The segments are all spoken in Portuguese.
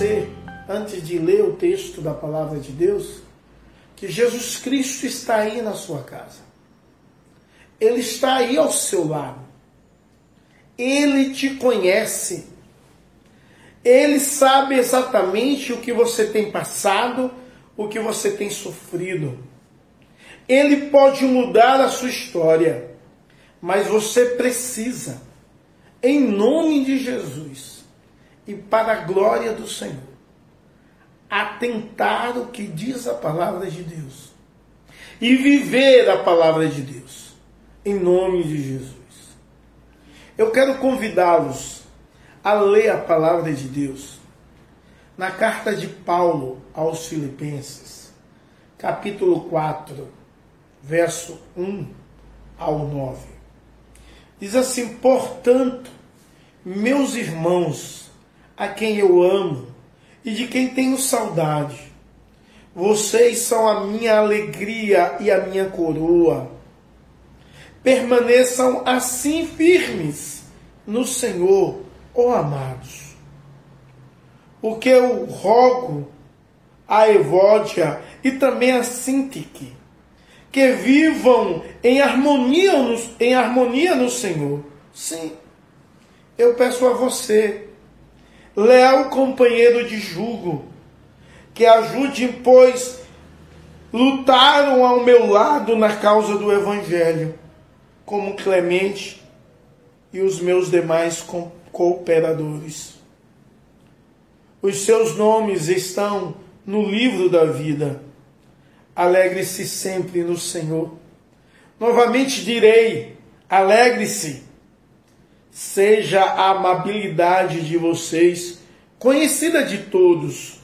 você, antes de ler o texto da palavra de Deus, que Jesus Cristo está aí na sua casa. Ele está aí ao seu lado. Ele te conhece. Ele sabe exatamente o que você tem passado, o que você tem sofrido. Ele pode mudar a sua história, mas você precisa, em nome de Jesus e para a glória do Senhor, atentar o que diz a palavra de Deus e viver a palavra de Deus, em nome de Jesus. Eu quero convidá-los a ler a palavra de Deus na carta de Paulo aos Filipenses, capítulo 4, verso 1 ao 9. Diz assim: Portanto, meus irmãos, a quem eu amo e de quem tenho saudade, vocês são a minha alegria e a minha coroa. Permaneçam assim firmes no Senhor, ó amados. O que eu rogo a Evódia e também a Sintique, que vivam em harmonia, no, em harmonia no Senhor. Sim, eu peço a você, leal companheiro de jugo, que ajude, pois lutaram ao meu lado na causa do Evangelho, como Clemente e os meus demais cooperadores. Os seus nomes estão no livro da vida. Alegre-se sempre no Senhor. Novamente direi: alegre-se. Seja a amabilidade de vocês conhecida de todos.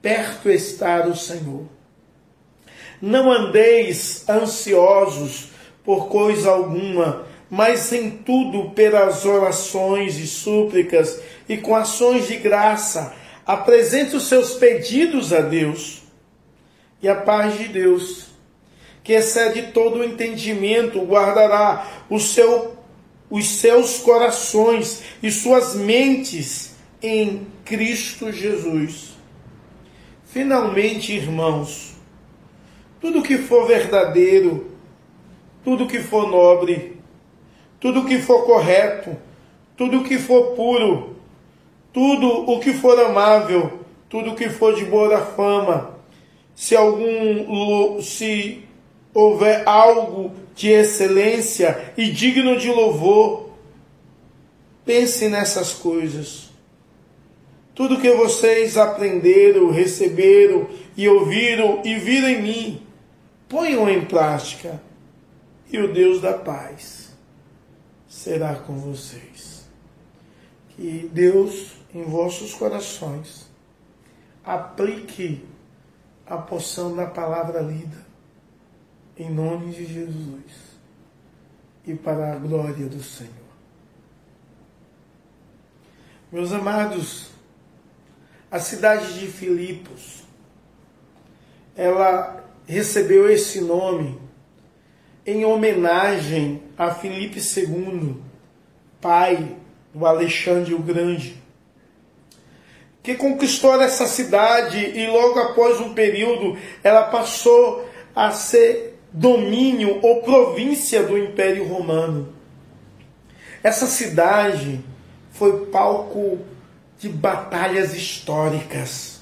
Perto está o Senhor. Não andeis ansiosos por coisa alguma, mas em tudo pelas orações e súplicas e com ações de graça apresente os seus pedidos a Deus. E a paz de Deus, que excede todo o entendimento, guardará o seu, os seus corações e suas mentes em Cristo Jesus. Finalmente, irmãos, tudo que for verdadeiro, tudo que for nobre, tudo que for correto, tudo que for puro, tudo o que for amável, tudo que for de boa fama, se algum se houver algo de excelência e digno de louvor, pense nessas coisas. Tudo que vocês aprenderam, receberam e ouviram e viram em mim, ponham em prática, e o Deus da paz será com vocês. Que Deus em vossos corações. Aplique a porção da palavra lida, em nome de Jesus e para a glória do Senhor. Meus amados, a cidade de Filipos, ela recebeu esse nome em homenagem a Filipe II, pai do Alexandre o Grande que conquistou essa cidade e logo após um período ela passou a ser domínio ou província do Império Romano. Essa cidade foi palco de batalhas históricas.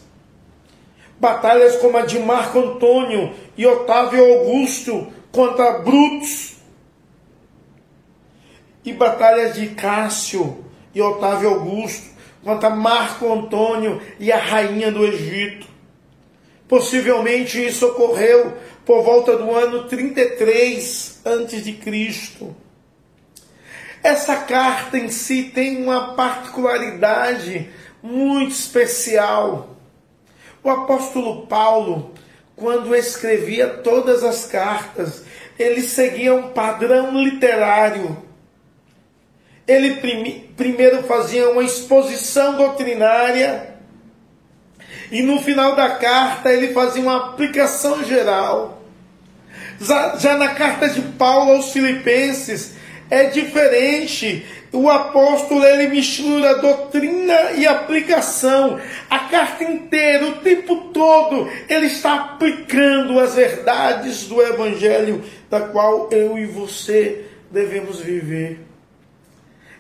Batalhas como a de Marco Antônio e Otávio Augusto contra Brutus. E batalhas de Cássio e Otávio Augusto contra Marco Antônio e a rainha do Egito. Possivelmente isso ocorreu por volta do ano 33 antes de Cristo. Essa carta em si tem uma particularidade muito especial. O apóstolo Paulo, quando escrevia todas as cartas, ele seguia um padrão literário ele prime, primeiro fazia uma exposição doutrinária e no final da carta ele fazia uma aplicação geral. Já, já na carta de Paulo aos Filipenses é diferente. o apóstolo ele mistura doutrina e aplicação. A carta inteira, o tempo todo, ele está aplicando as verdades do evangelho da qual eu e você devemos viver.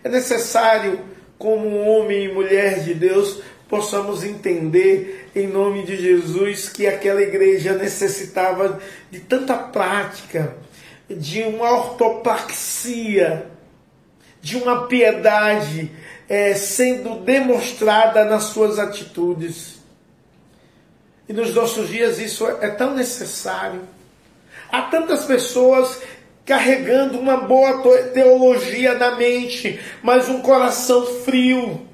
É necessário, como homem e mulher de Deus, possamos entender em nome de Jesus que aquela igreja necessitava de tanta prática, de uma ortopraxia, de uma piedade é, sendo demonstrada nas suas atitudes. E nos nossos dias isso é tão necessário. Há tantas pessoas carregando uma boa teologia na mente, mas um coração frio,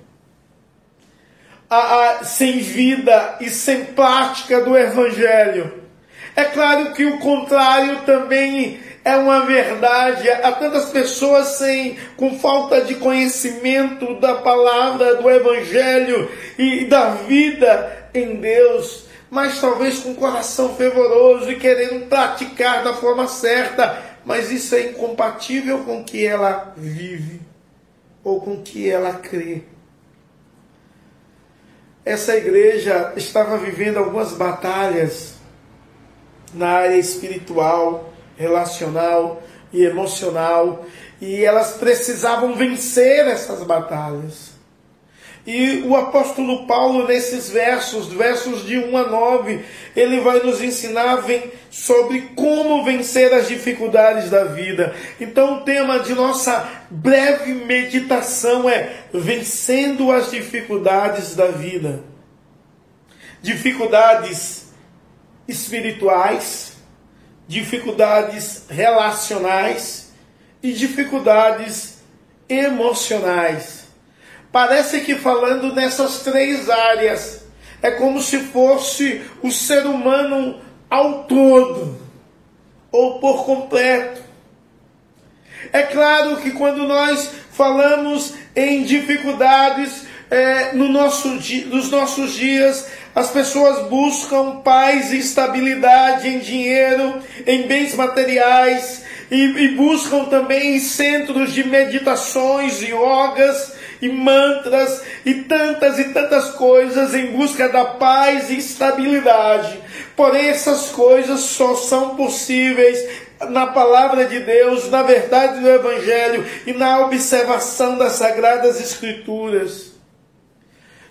a, a, sem vida e sem prática do Evangelho. É claro que o contrário também é uma verdade. Há tantas pessoas sem, com falta de conhecimento da palavra, do Evangelho e da vida em Deus, mas talvez com coração fervoroso e querendo praticar da forma certa, mas isso é incompatível com o que ela vive ou com o que ela crê. Essa igreja estava vivendo algumas batalhas na área espiritual, relacional e emocional, e elas precisavam vencer essas batalhas. E o apóstolo Paulo, nesses versos, versos de 1 a 9, ele vai nos ensinar sobre como vencer as dificuldades da vida. Então, o tema de nossa breve meditação é Vencendo as dificuldades da vida. Dificuldades espirituais, dificuldades relacionais e dificuldades emocionais. Parece que falando nessas três áreas, é como se fosse o ser humano ao todo, ou por completo. É claro que quando nós falamos em dificuldades é, no nosso, nos nossos dias, as pessoas buscam paz e estabilidade em dinheiro, em bens materiais, e, e buscam também centros de meditações, yogas e mantras e tantas e tantas coisas em busca da paz e estabilidade. Porém, essas coisas só são possíveis na palavra de Deus, na verdade do Evangelho e na observação das Sagradas Escrituras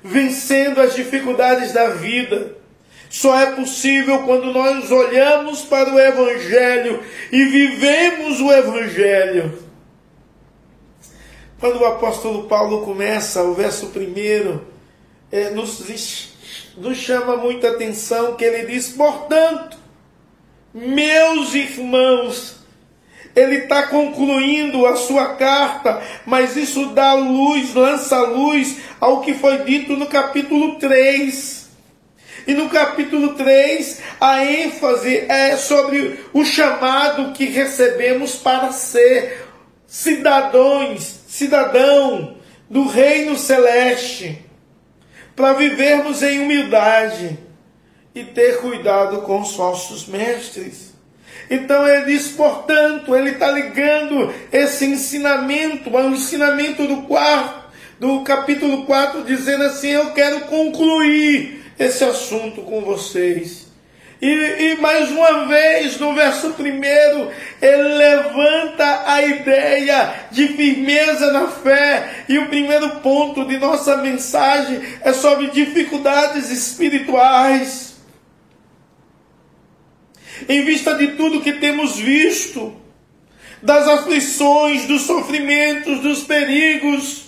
vencendo as dificuldades da vida. Só é possível quando nós olhamos para o Evangelho e vivemos o Evangelho. Quando o apóstolo Paulo começa, o verso primeiro, é, nos, nos chama muita atenção que ele diz: portanto, meus irmãos, ele está concluindo a sua carta, mas isso dá luz, lança luz ao que foi dito no capítulo 3. E no capítulo 3, a ênfase é sobre o chamado que recebemos para ser cidadãos, cidadão do reino celeste, para vivermos em humildade e ter cuidado com os falsos mestres. Então ele diz, portanto, ele está ligando esse ensinamento ao ensinamento do quarto, do capítulo 4, dizendo assim: Eu quero concluir esse assunto com vocês. E, e, mais uma vez, no verso primeiro, ele levanta a ideia de firmeza na fé. E o primeiro ponto de nossa mensagem é sobre dificuldades espirituais em vista de tudo que temos visto, das aflições, dos sofrimentos, dos perigos.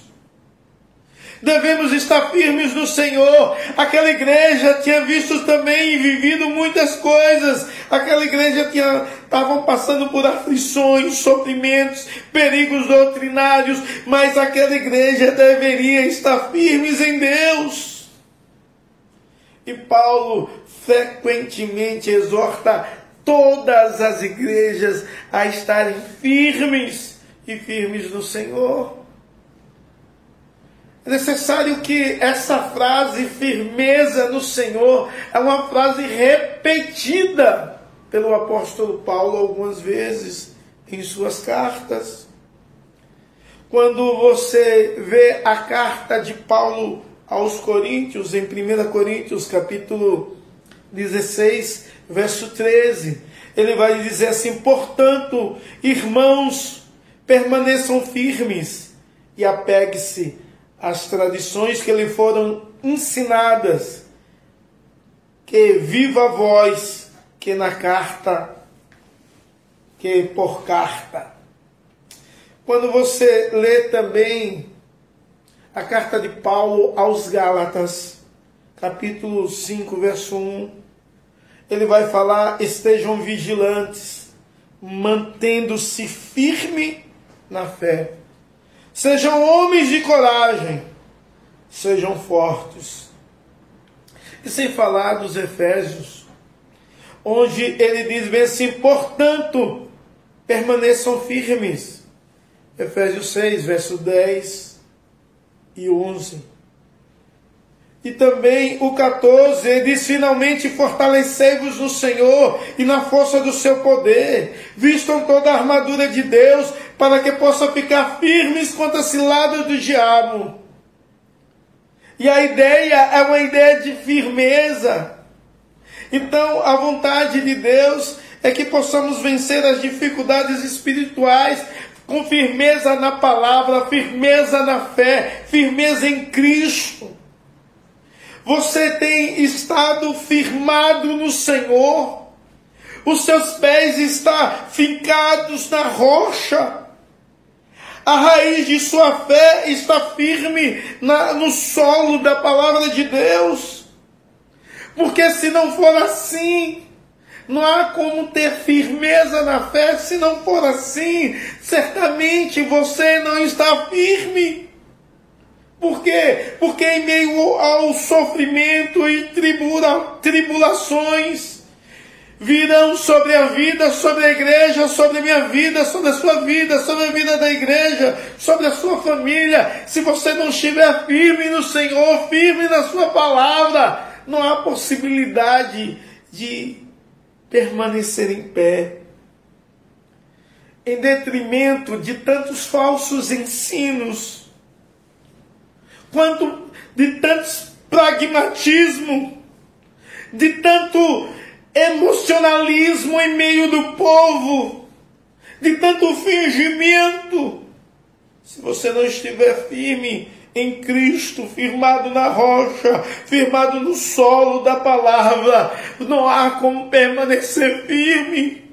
Devemos estar firmes no Senhor. Aquela igreja tinha visto também e vivido muitas coisas. Aquela igreja tinha estavam passando por aflições, sofrimentos, perigos doutrinários, mas aquela igreja deveria estar firmes em Deus. E Paulo frequentemente exorta todas as igrejas a estarem firmes e firmes no Senhor. É necessário que essa frase, firmeza no Senhor, é uma frase repetida pelo apóstolo Paulo algumas vezes em suas cartas. quando você vê a carta de Paulo aos Coríntios, em 1 Coríntios, capítulo 16, verso 13, ele vai dizer assim: portanto, irmãos, permaneçam firmes e apegue-se às tradições que lhe foram ensinadas, que viva a voz que na carta, que por carta. Quando você lê também a carta de Paulo aos Gálatas, capítulo 5, verso 1, ele vai falar: estejam vigilantes, mantendo-se firme na fé. Sejam homens de coragem, sejam fortes. E sem falar dos Efésios, onde ele diz bem assim: portanto, permaneçam firmes. Efésios 6, verso 10 e 11. E também o 14, ele diz: finalmente fortalecei-vos no Senhor e na força do seu poder. Vistam toda a armadura de Deus, para que possam ficar firmes contra a cilada do diabo. E a ideia é uma ideia de firmeza. Então, a vontade de Deus é que possamos vencer as dificuldades espirituais com firmeza na palavra, firmeza na fé, firmeza em Cristo. Você tem estado firmado no Senhor. Os seus pés estão fincados na rocha. A raiz de sua fé está firme na, no solo da palavra de Deus. Porque se não for assim, não há como ter firmeza na fé. Se não for assim, certamente você não está firme. Por quê? Porque em meio ao sofrimento e tribula, tribulações, virão sobre a vida, sobre a igreja, sobre a minha vida, sobre a sua vida, sobre a vida da igreja, sobre a sua família. Se você não estiver firme no Senhor, firme na sua palavra, não há possibilidade de permanecer em pé. Em detrimento de tantos falsos ensinos, quanto de tantos pragmatismo, de tanto emocionalismo em meio do povo, de tanto fingimento. Se você não estiver firme em Cristo, firmado na rocha, firmado no solo da palavra, não há como permanecer firme.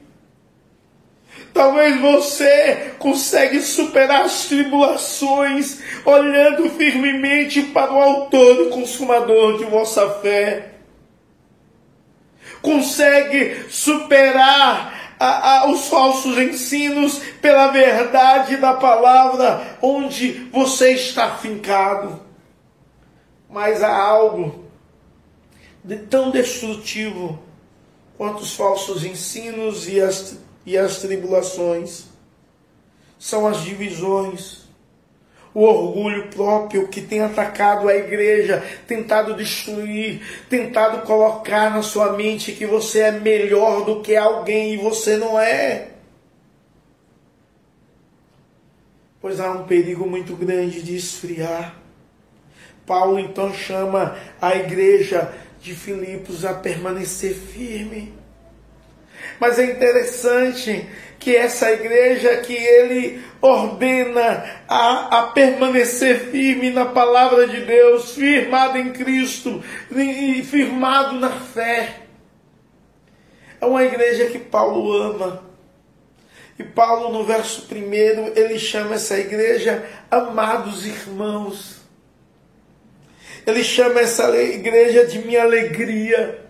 Talvez você consegue superar as tribulações olhando firmemente para o autor e consumador de vossa fé consegue superar a, a, os falsos ensinos pela verdade da palavra onde você está fincado. Mas há algo de tão destrutivo quanto os falsos ensinos e as, e as tribulações. São as divisões o orgulho próprio que tem atacado a igreja, tentado destruir, tentado colocar na sua mente que você é melhor do que alguém e você não é. Pois há um perigo muito grande de esfriar. Paulo então chama a igreja de Filipos a permanecer firme. Mas é interessante que essa igreja que ele ordena a, a permanecer firme na palavra de Deus, firmado em Cristo e firmado na fé. É uma igreja que Paulo ama. E Paulo, no verso primeiro, ele chama essa igreja amados irmãos. Ele chama essa igreja de minha alegria.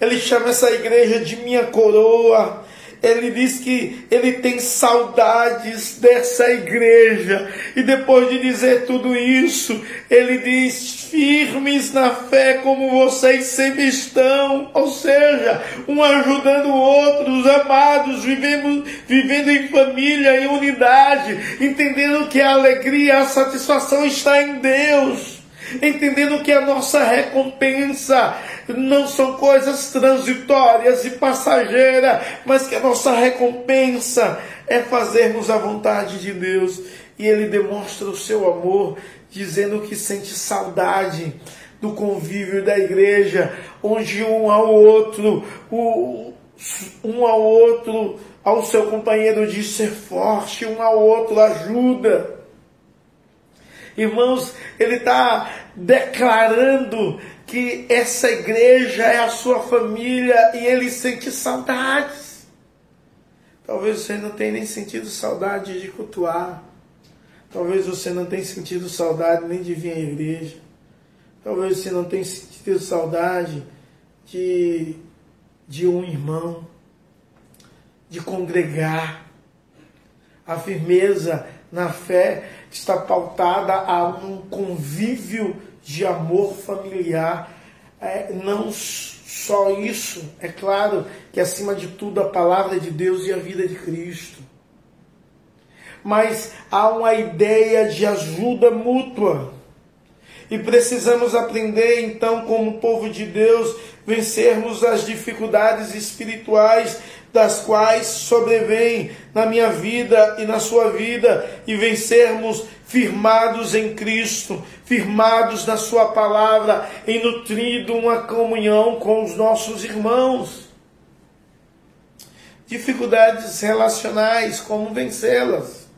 Ele chama essa igreja de minha coroa ele diz que ele tem saudades dessa igreja. E depois de dizer tudo isso, ele diz: firmes na fé como vocês sempre estão. Ou seja, um ajudando o outro, os amados, vivendo, vivendo em família, em unidade, entendendo que a alegria, a satisfação está em Deus entendendo que a nossa recompensa não são coisas transitórias e passageiras, mas que a nossa recompensa é fazermos a vontade de Deus. e ele demonstra o seu amor dizendo que sente saudade do convívio da igreja, onde um ao outro, um ao outro, ao seu companheiro diz ser forte, um ao outro ajuda. Irmãos, ele está declarando que essa igreja é a sua família e ele sente saudades. Talvez você não tenha nem sentido saudade de cultuar. Talvez você não tenha sentido saudade nem de vir à igreja. Talvez você não tenha sentido saudade de, de um irmão, de congregar. A firmeza na fé está pautada a um convívio de amor familiar. É, não só isso, é claro que acima de tudo a palavra de Deus e a vida de Cristo. Mas há uma ideia de ajuda mútua. E precisamos aprender, então, como povo de Deus, vencermos as dificuldades espirituais das quais sobrevêm na minha vida e na sua vida e vencermos firmados em Cristo, firmados na Sua palavra, em nutrido uma comunhão com os nossos irmãos. Dificuldades relacionais, como vencê-las?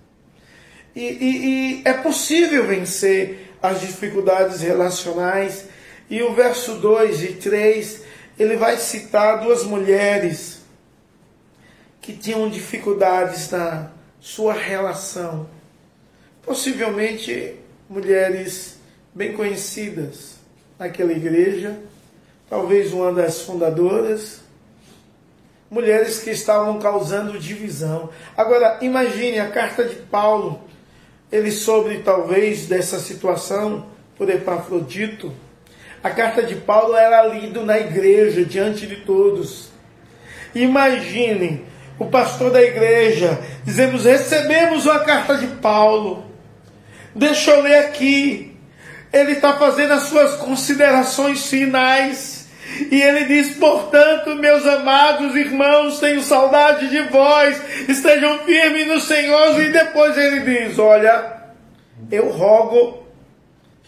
E, e, e é possível vencer as dificuldades relacionais. E o verso 2 e 3, ele vai citar duas mulheres que tinham dificuldades na sua relação. Possivelmente mulheres bem conhecidas naquela igreja, talvez uma das fundadoras, mulheres que estavam causando divisão. Agora, imagine a carta de Paulo, ele soube talvez dessa situação por Epafrodito. A carta de Paulo era lida na igreja, diante de todos. Imaginem o pastor da igreja, dizemos: recebemos uma carta de Paulo. Deixa eu ler aqui. Ele está fazendo as suas considerações finais. E ele diz: Portanto, meus amados irmãos, tenho saudade de vós, estejam firmes no Senhor. E depois ele diz: Olha, eu rogo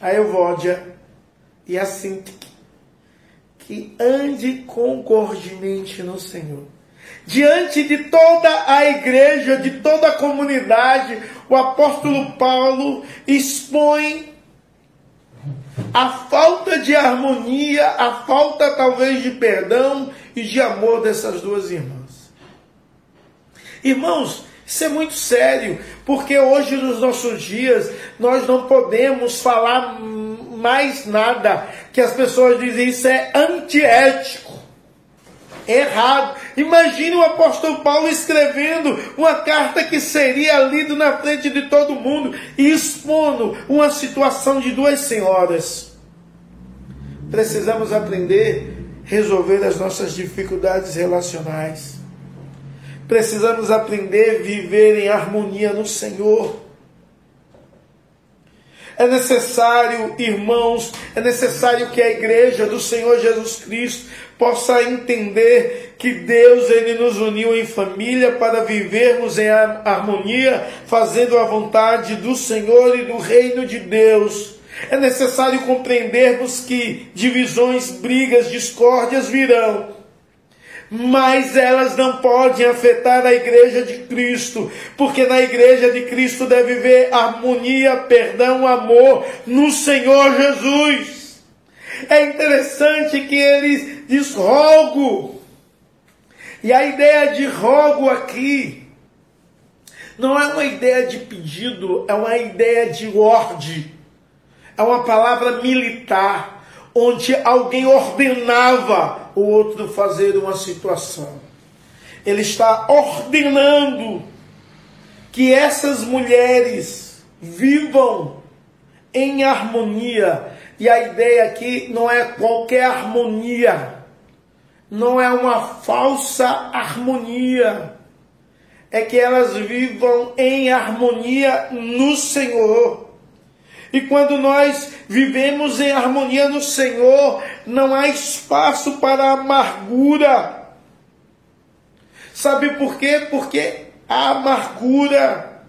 a Evódia e a que ande concordemente no Senhor diante de toda a igreja, de toda a comunidade, o apóstolo Paulo expõe a falta de harmonia, a falta talvez de perdão e de amor dessas duas irmãs. Irmãos, isso é muito sério, porque hoje nos nossos dias nós não podemos falar mais nada que as pessoas dizem isso é antiético errado. Imagine o apóstolo Paulo escrevendo uma carta que seria lida na frente de todo mundo e expondo uma situação de duas senhoras. Precisamos aprender a resolver as nossas dificuldades relacionais. Precisamos aprender a viver em harmonia no Senhor. É necessário, irmãos, é necessário que a igreja do Senhor Jesus Cristo possa entender que Deus ele nos uniu em família para vivermos em harmonia, fazendo a vontade do Senhor e do reino de Deus. É necessário compreendermos que divisões, brigas, discórdias virão, mas elas não podem afetar a igreja de Cristo, porque na igreja de Cristo deve haver harmonia, perdão, amor no Senhor Jesus. É interessante que ele diz rogo. E a ideia de rogo aqui não é uma ideia de pedido, é uma ideia de ordem. É uma palavra militar, onde alguém ordenava o outro fazer uma situação. Ele está ordenando que essas mulheres vivam em harmonia e a ideia aqui não é qualquer harmonia, não é uma falsa harmonia, é que elas vivam em harmonia no Senhor. E quando nós vivemos em harmonia no Senhor, não há espaço para amargura. Sabe por quê? Porque a amargura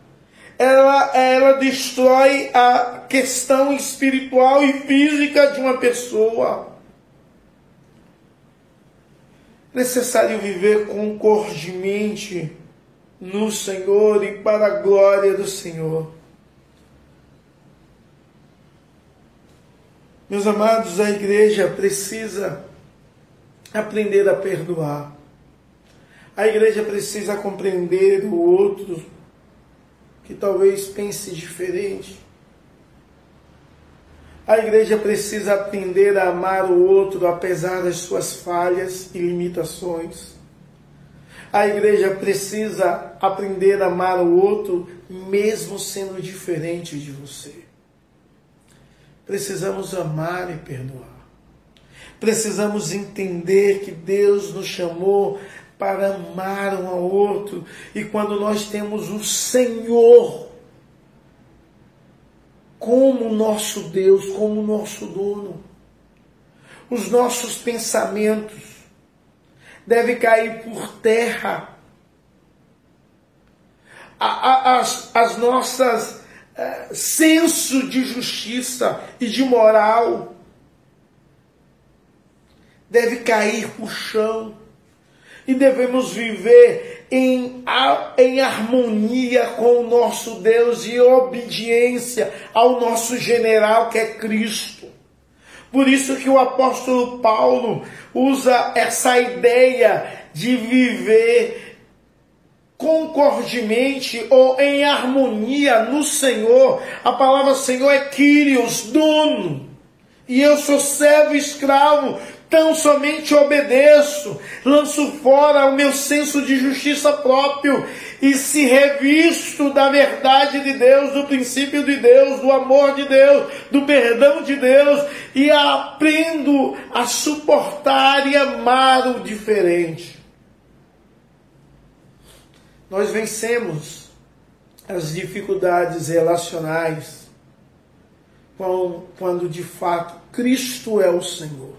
ela, ela destrói a questão espiritual e física de uma pessoa. Necessário viver concordemente no Senhor e para a glória do Senhor. Meus amados, a igreja precisa aprender a perdoar. A igreja precisa compreender o outro que talvez pense diferente. A igreja precisa aprender a amar o outro apesar das suas falhas e limitações. A igreja precisa aprender a amar o outro mesmo sendo diferente de você. Precisamos amar e perdoar. Precisamos entender que Deus nos chamou para amar um ao outro. E quando nós temos o Senhor como nosso Deus, como nosso dono, os nossos pensamentos devem cair por terra. As, as nossas é, senso de justiça e de moral deve cair por chão e devemos viver em, em harmonia com o nosso Deus e obediência ao nosso general que é Cristo. Por isso que o apóstolo Paulo usa essa ideia de viver concordemente ou em harmonia no Senhor. A palavra Senhor é Kyrios, dono. E eu sou servo escravo, Tão somente obedeço, lanço fora o meu senso de justiça próprio e se revisto da verdade de Deus, do princípio de Deus, do amor de Deus, do perdão de Deus e aprendo a suportar e amar o diferente. Nós vencemos as dificuldades relacionais quando de fato Cristo é o Senhor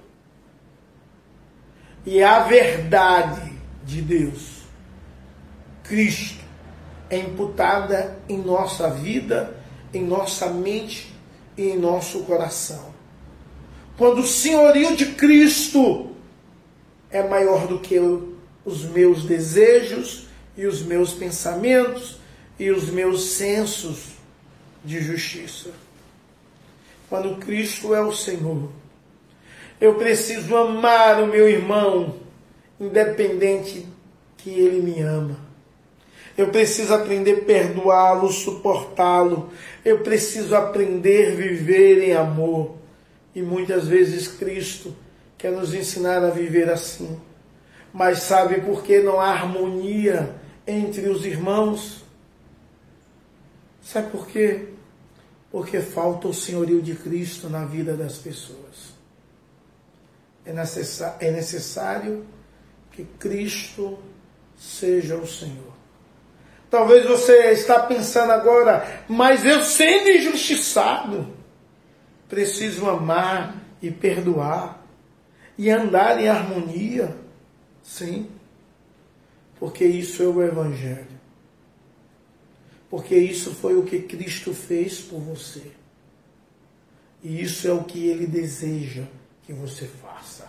e a verdade de Deus, Cristo, é imputada em nossa vida, em nossa mente e em nosso coração. Quando o senhorio de Cristo é maior do que os meus desejos e os meus pensamentos e os meus sensos de justiça. Quando Cristo é o Senhor, eu preciso amar o meu irmão, independente que ele me ama. Eu preciso aprender a perdoá-lo, suportá-lo. Eu preciso aprender a viver em amor. E muitas vezes Cristo quer nos ensinar a viver assim. Mas sabe por que não há harmonia entre os irmãos? Sabe por quê? Porque falta o senhorio de Cristo na vida das pessoas é, é necessário que Cristo seja o Senhor. Talvez você está pensando agora, mas eu sendo injustiçado, preciso amar e perdoar e andar em harmonia. Sim, porque isso é o Evangelho. Porque isso foi o que Cristo fez por você. E isso é o que ele deseja que você faça.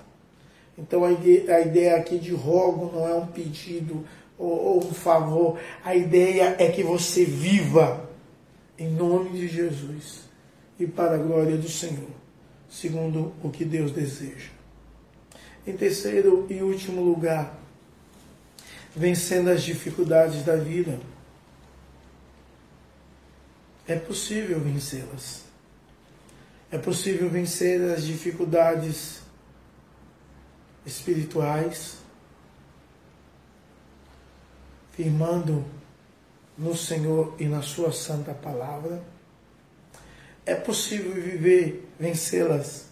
Então a ideia, aqui de rogo não é um pedido ou um favor, a ideia é que você viva em nome de Jesus e para a glória do Senhor, segundo o que Deus deseja. Em terceiro e último lugar, vencendo as dificuldades da vida. É possível vencê-las. É possível vencer as dificuldades espirituais, firmando no Senhor e na Sua Santa Palavra. É possível viver, vencê-las,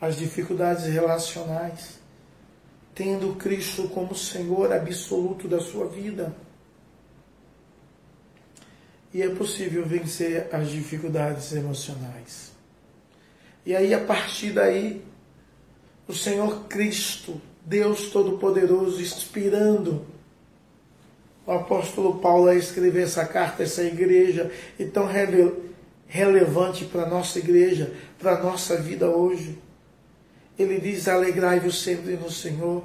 as dificuldades relacionais, tendo Cristo como Senhor absoluto da sua vida. E é possível vencer as dificuldades emocionais. E aí, a partir daí, o Senhor Cristo, Deus Todo-Poderoso, inspirando o apóstolo Paulo a escrever essa carta essa igreja e tão relevante para a nossa igreja, para a nossa vida hoje. Ele diz: Alegrai-vos sempre no Senhor.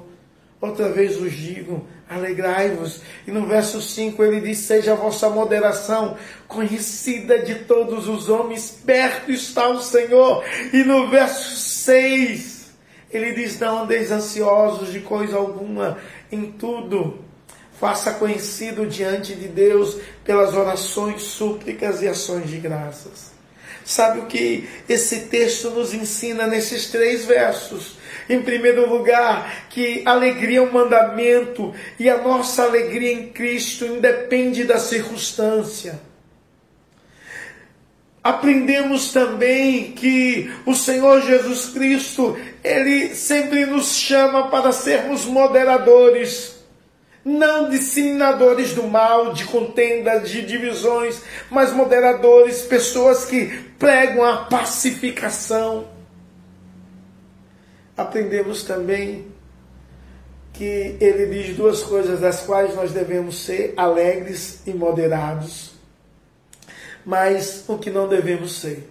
Outra vez os digo, alegrai-vos. E no verso 5 ele diz: Seja a vossa moderação conhecida de todos os homens, perto está o Senhor. E no verso 6 ele diz: Não andeis ansiosos de coisa alguma, em tudo. Faça conhecido diante de Deus pelas orações, súplicas e ações de graças. Sabe o que esse texto nos ensina nesses três versos? Em primeiro lugar, que alegria é um mandamento e a nossa alegria em Cristo independe da circunstância. Aprendemos também que o Senhor Jesus Cristo, ele sempre nos chama para sermos moderadores não disseminadores do mal, de contendas, de divisões, mas moderadores, pessoas que pregam a pacificação. Aprendemos também que ele diz duas coisas das quais nós devemos ser alegres e moderados, mas o que não devemos ser.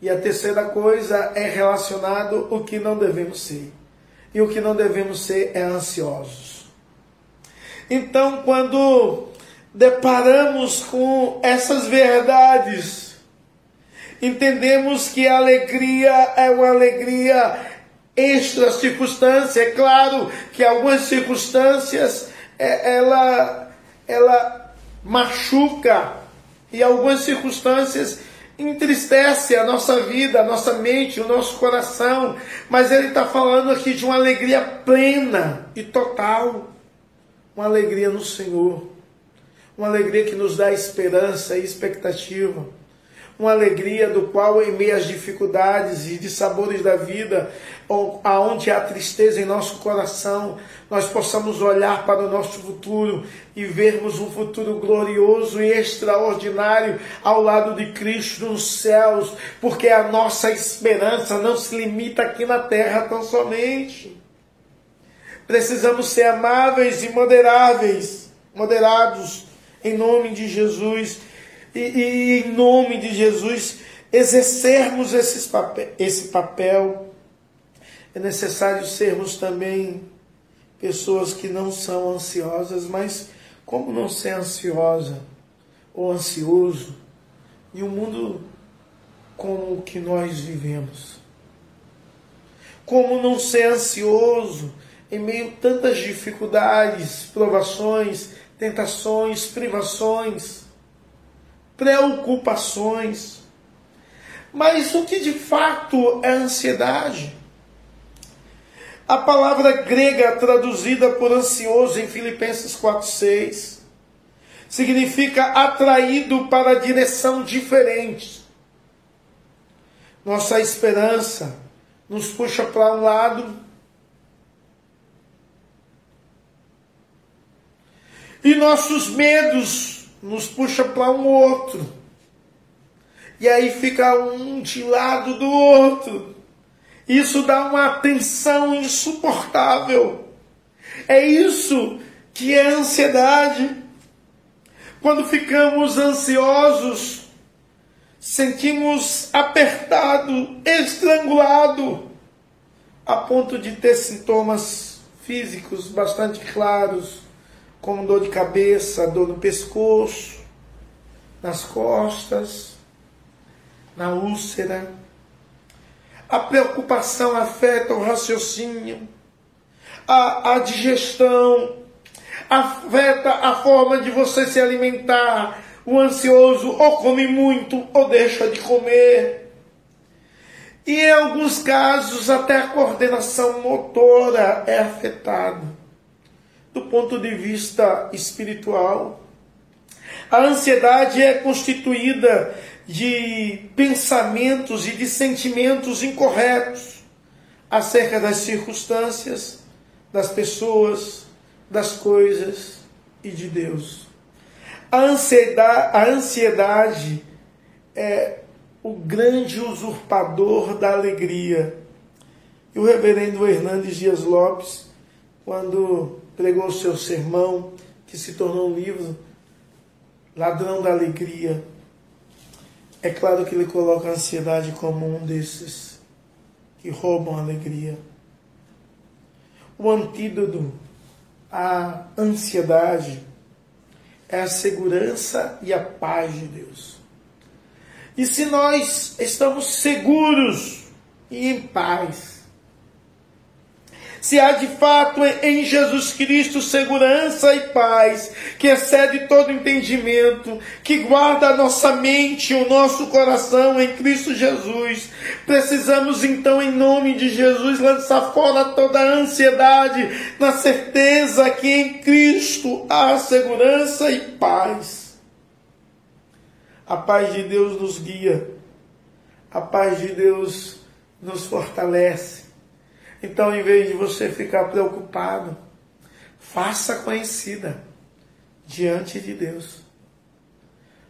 E a terceira coisa é relacionado o que não devemos ser. E o que não devemos ser é ansiosos. Então, quando deparamos com essas verdades, entendemos que a alegria é uma alegria extra circunstância. É claro que algumas circunstâncias é, ela, ela machuca e algumas circunstâncias entristece a nossa vida, a nossa mente, o nosso coração. Mas ele está falando aqui de uma alegria plena e total uma alegria no Senhor, uma alegria que nos dá esperança e expectativa, uma alegria do qual, em meio às dificuldades e de sabores da vida, aonde há tristeza em nosso coração, nós possamos olhar para o nosso futuro e vermos um futuro glorioso e extraordinário ao lado de Cristo nos céus, porque a nossa esperança não se limita aqui na terra tão somente. Precisamos ser amáveis e moderáveis, moderados, em nome de Jesus. E, e em nome de Jesus, exercermos esse papel, esse papel. É necessário sermos também pessoas que não são ansiosas, mas como não ser ansiosa ou ansioso em um mundo como o que nós vivemos? Como não ser ansioso em meio a tantas dificuldades, provações, tentações, privações, preocupações. Mas o que de fato é ansiedade? A palavra grega traduzida por ansioso em Filipenses 4:6 significa atraído para direção diferente. Nossa esperança nos puxa para um lado E nossos medos nos puxa para um outro. E aí fica um de lado do outro. Isso dá uma tensão insuportável. É isso que é ansiedade. Quando ficamos ansiosos, sentimos apertado, estrangulado, a ponto de ter sintomas físicos bastante claros como dor de cabeça, dor no pescoço, nas costas, na úlcera. A preocupação afeta o raciocínio, a, a digestão, afeta a forma de você se alimentar. O ansioso ou come muito ou deixa de comer. E em alguns casos, até a coordenação motora é afetada do ponto de vista espiritual. A ansiedade é constituída de pensamentos e de sentimentos incorretos acerca das circunstâncias, das pessoas, das coisas e de Deus. A ansiedade, a ansiedade é o grande usurpador da alegria. E o reverendo Hernandes Dias Lopes, quando pregou seu sermão, que se tornou um livro Ladrão da Alegria. É claro que ele coloca a ansiedade como um desses que roubam a alegria. O antídoto à ansiedade é a segurança e a paz de Deus. E se nós estamos seguros e em paz, se há de fato em Jesus Cristo segurança e paz, que excede todo entendimento, que guarda a nossa mente e o nosso coração em Cristo Jesus, precisamos então, em nome de Jesus, lançar fora toda a ansiedade, na certeza que em Cristo há segurança e paz. A paz de Deus nos guia, a paz de Deus nos fortalece então, em vez de você ficar preocupado, faça conhecida diante de Deus.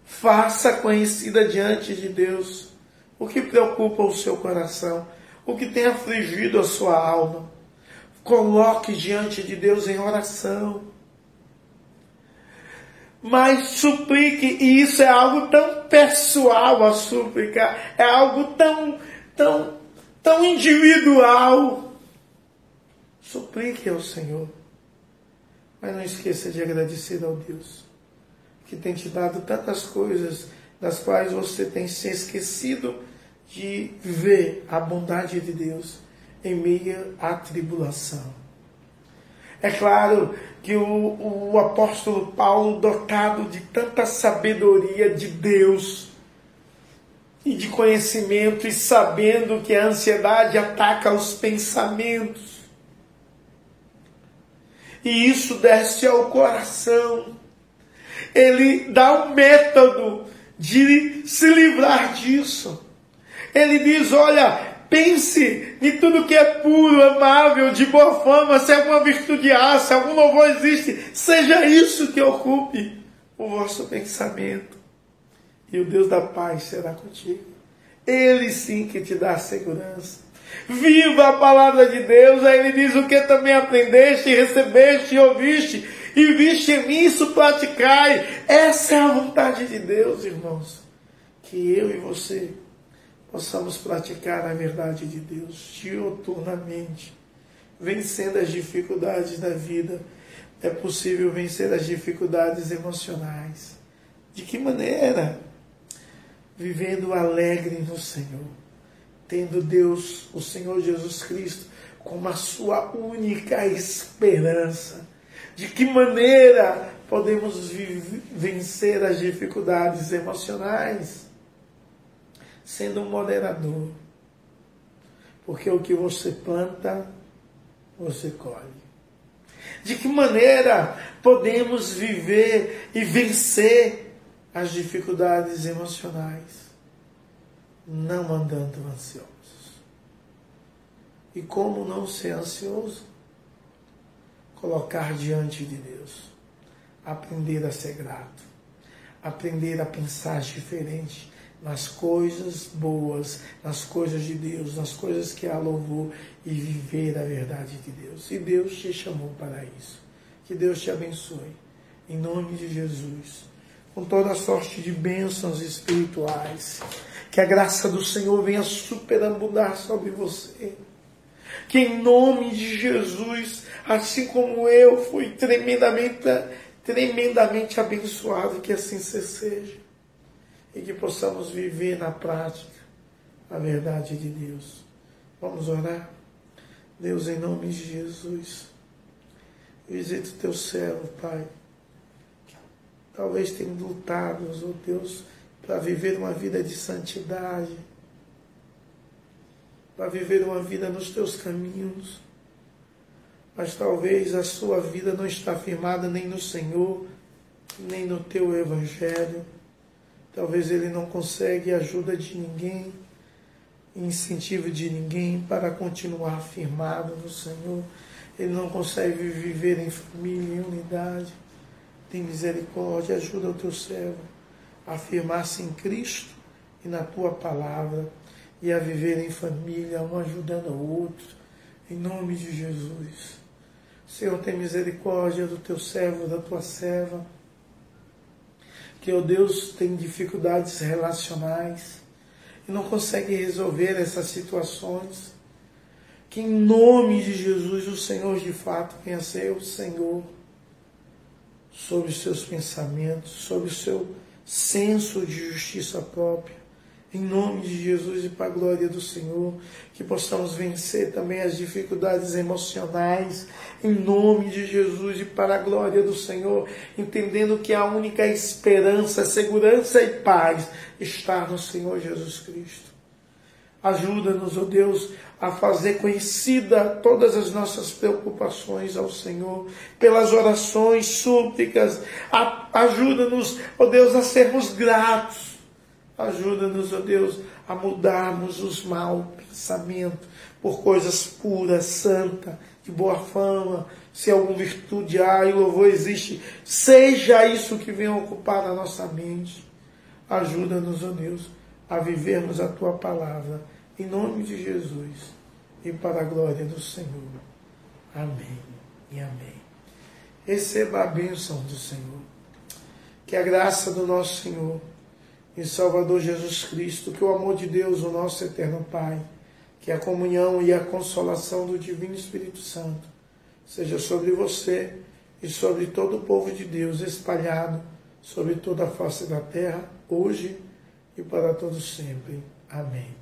Faça conhecida diante de Deus o que preocupa o seu coração, o que tem afligido a sua alma. Coloque diante de Deus em oração. Mas suplique, e isso é algo tão pessoal a súplica, é algo tão, tão, tão individual Suplique ao Senhor. Mas não esqueça de agradecer ao Deus que tem te dado tantas coisas das quais você tem se esquecido de ver a bondade de Deus em meio à tribulação. É claro que o, o apóstolo Paulo, dotado de tanta sabedoria de Deus e de conhecimento, e sabendo que a ansiedade ataca os pensamentos, e isso desce ao coração. Ele dá um método de se livrar disso. Ele diz: olha, pense em tudo que é puro, amável, de boa fama, se alguma virtude há, se algum louvor existe, seja isso que ocupe o vosso pensamento. E o Deus da paz será contigo. Ele sim que te dá segurança. Viva a palavra de Deus. Aí ele diz: O que também aprendeste, recebeste e ouviste, e viste em mim, isso praticai. Essa é a vontade de Deus, irmãos. Que eu e você possamos praticar a verdade de Deus dioturnamente, vencendo as dificuldades da vida. É possível vencer as dificuldades emocionais. De que maneira? Vivendo alegre no Senhor tendo Deus, o Senhor Jesus Cristo, como a sua única esperança. De que maneira podemos vencer as dificuldades emocionais? Sendo um moderador. Porque o que você planta, você colhe. De que maneira podemos viver e vencer as dificuldades emocionais? Não andando ansiosos. E como não ser ansioso? Colocar diante de Deus, aprender a ser grato, aprender a pensar diferente nas coisas boas, nas coisas de Deus, nas coisas que há louvor e viver a verdade de Deus. E Deus te chamou para isso. Que Deus te abençoe. Em nome de Jesus. Com toda sorte de bênçãos espirituais que a graça do Senhor venha superabundar sobre você. Que em nome de Jesus, assim como eu fui tremendamente, tremendamente abençoado, que assim seja. E que possamos viver na prática a verdade de Deus. Vamos orar? Deus, em nome de Jesus, visita o teu céu, Pai. Talvez tenha lutado, oh Deus, para viver uma vida de santidade, para viver uma vida nos teus caminhos. Mas talvez a sua vida não está firmada nem no Senhor, nem no teu Evangelho. Talvez ele não consegue ajuda de ninguém, incentivo de ninguém para continuar firmado no Senhor. Ele não consegue viver em família, em unidade. Tem misericórdia, ajuda o teu servo afirmar-se em Cristo e na tua palavra e a viver em família, um ajudando ao outro, em nome de Jesus. Senhor, tem misericórdia do teu servo, da tua serva, que, ó Deus, tem dificuldades relacionais e não consegue resolver essas situações. Que em nome de Jesus o Senhor de fato venha ser o Senhor sobre os seus pensamentos, sobre o seu senso de justiça própria em nome de Jesus e para a glória do Senhor, que possamos vencer também as dificuldades emocionais, em nome de Jesus e para a glória do Senhor, entendendo que a única esperança, segurança e paz está no Senhor Jesus Cristo. Ajuda-nos, ó oh Deus, a fazer conhecida todas as nossas preocupações ao Senhor, pelas orações, súplicas. Ajuda-nos, ó oh Deus, a sermos gratos Ajuda-nos, ó Deus, a mudarmos os maus pensamentos por coisas puras, santas, de boa fama. Se alguma virtude há e louvor existe, seja isso que venha ocupar a nossa mente. Ajuda-nos, ó Deus, a vivermos a tua palavra, em nome de Jesus e para a glória do Senhor. Amém e amém. Receba a bênção do Senhor. Que a graça do nosso Senhor e Salvador Jesus Cristo, que o amor de Deus, o nosso eterno Pai, que a comunhão e a consolação do Divino Espírito Santo seja sobre você e sobre todo o povo de Deus espalhado sobre toda a face da terra, hoje e para todos sempre. Amém.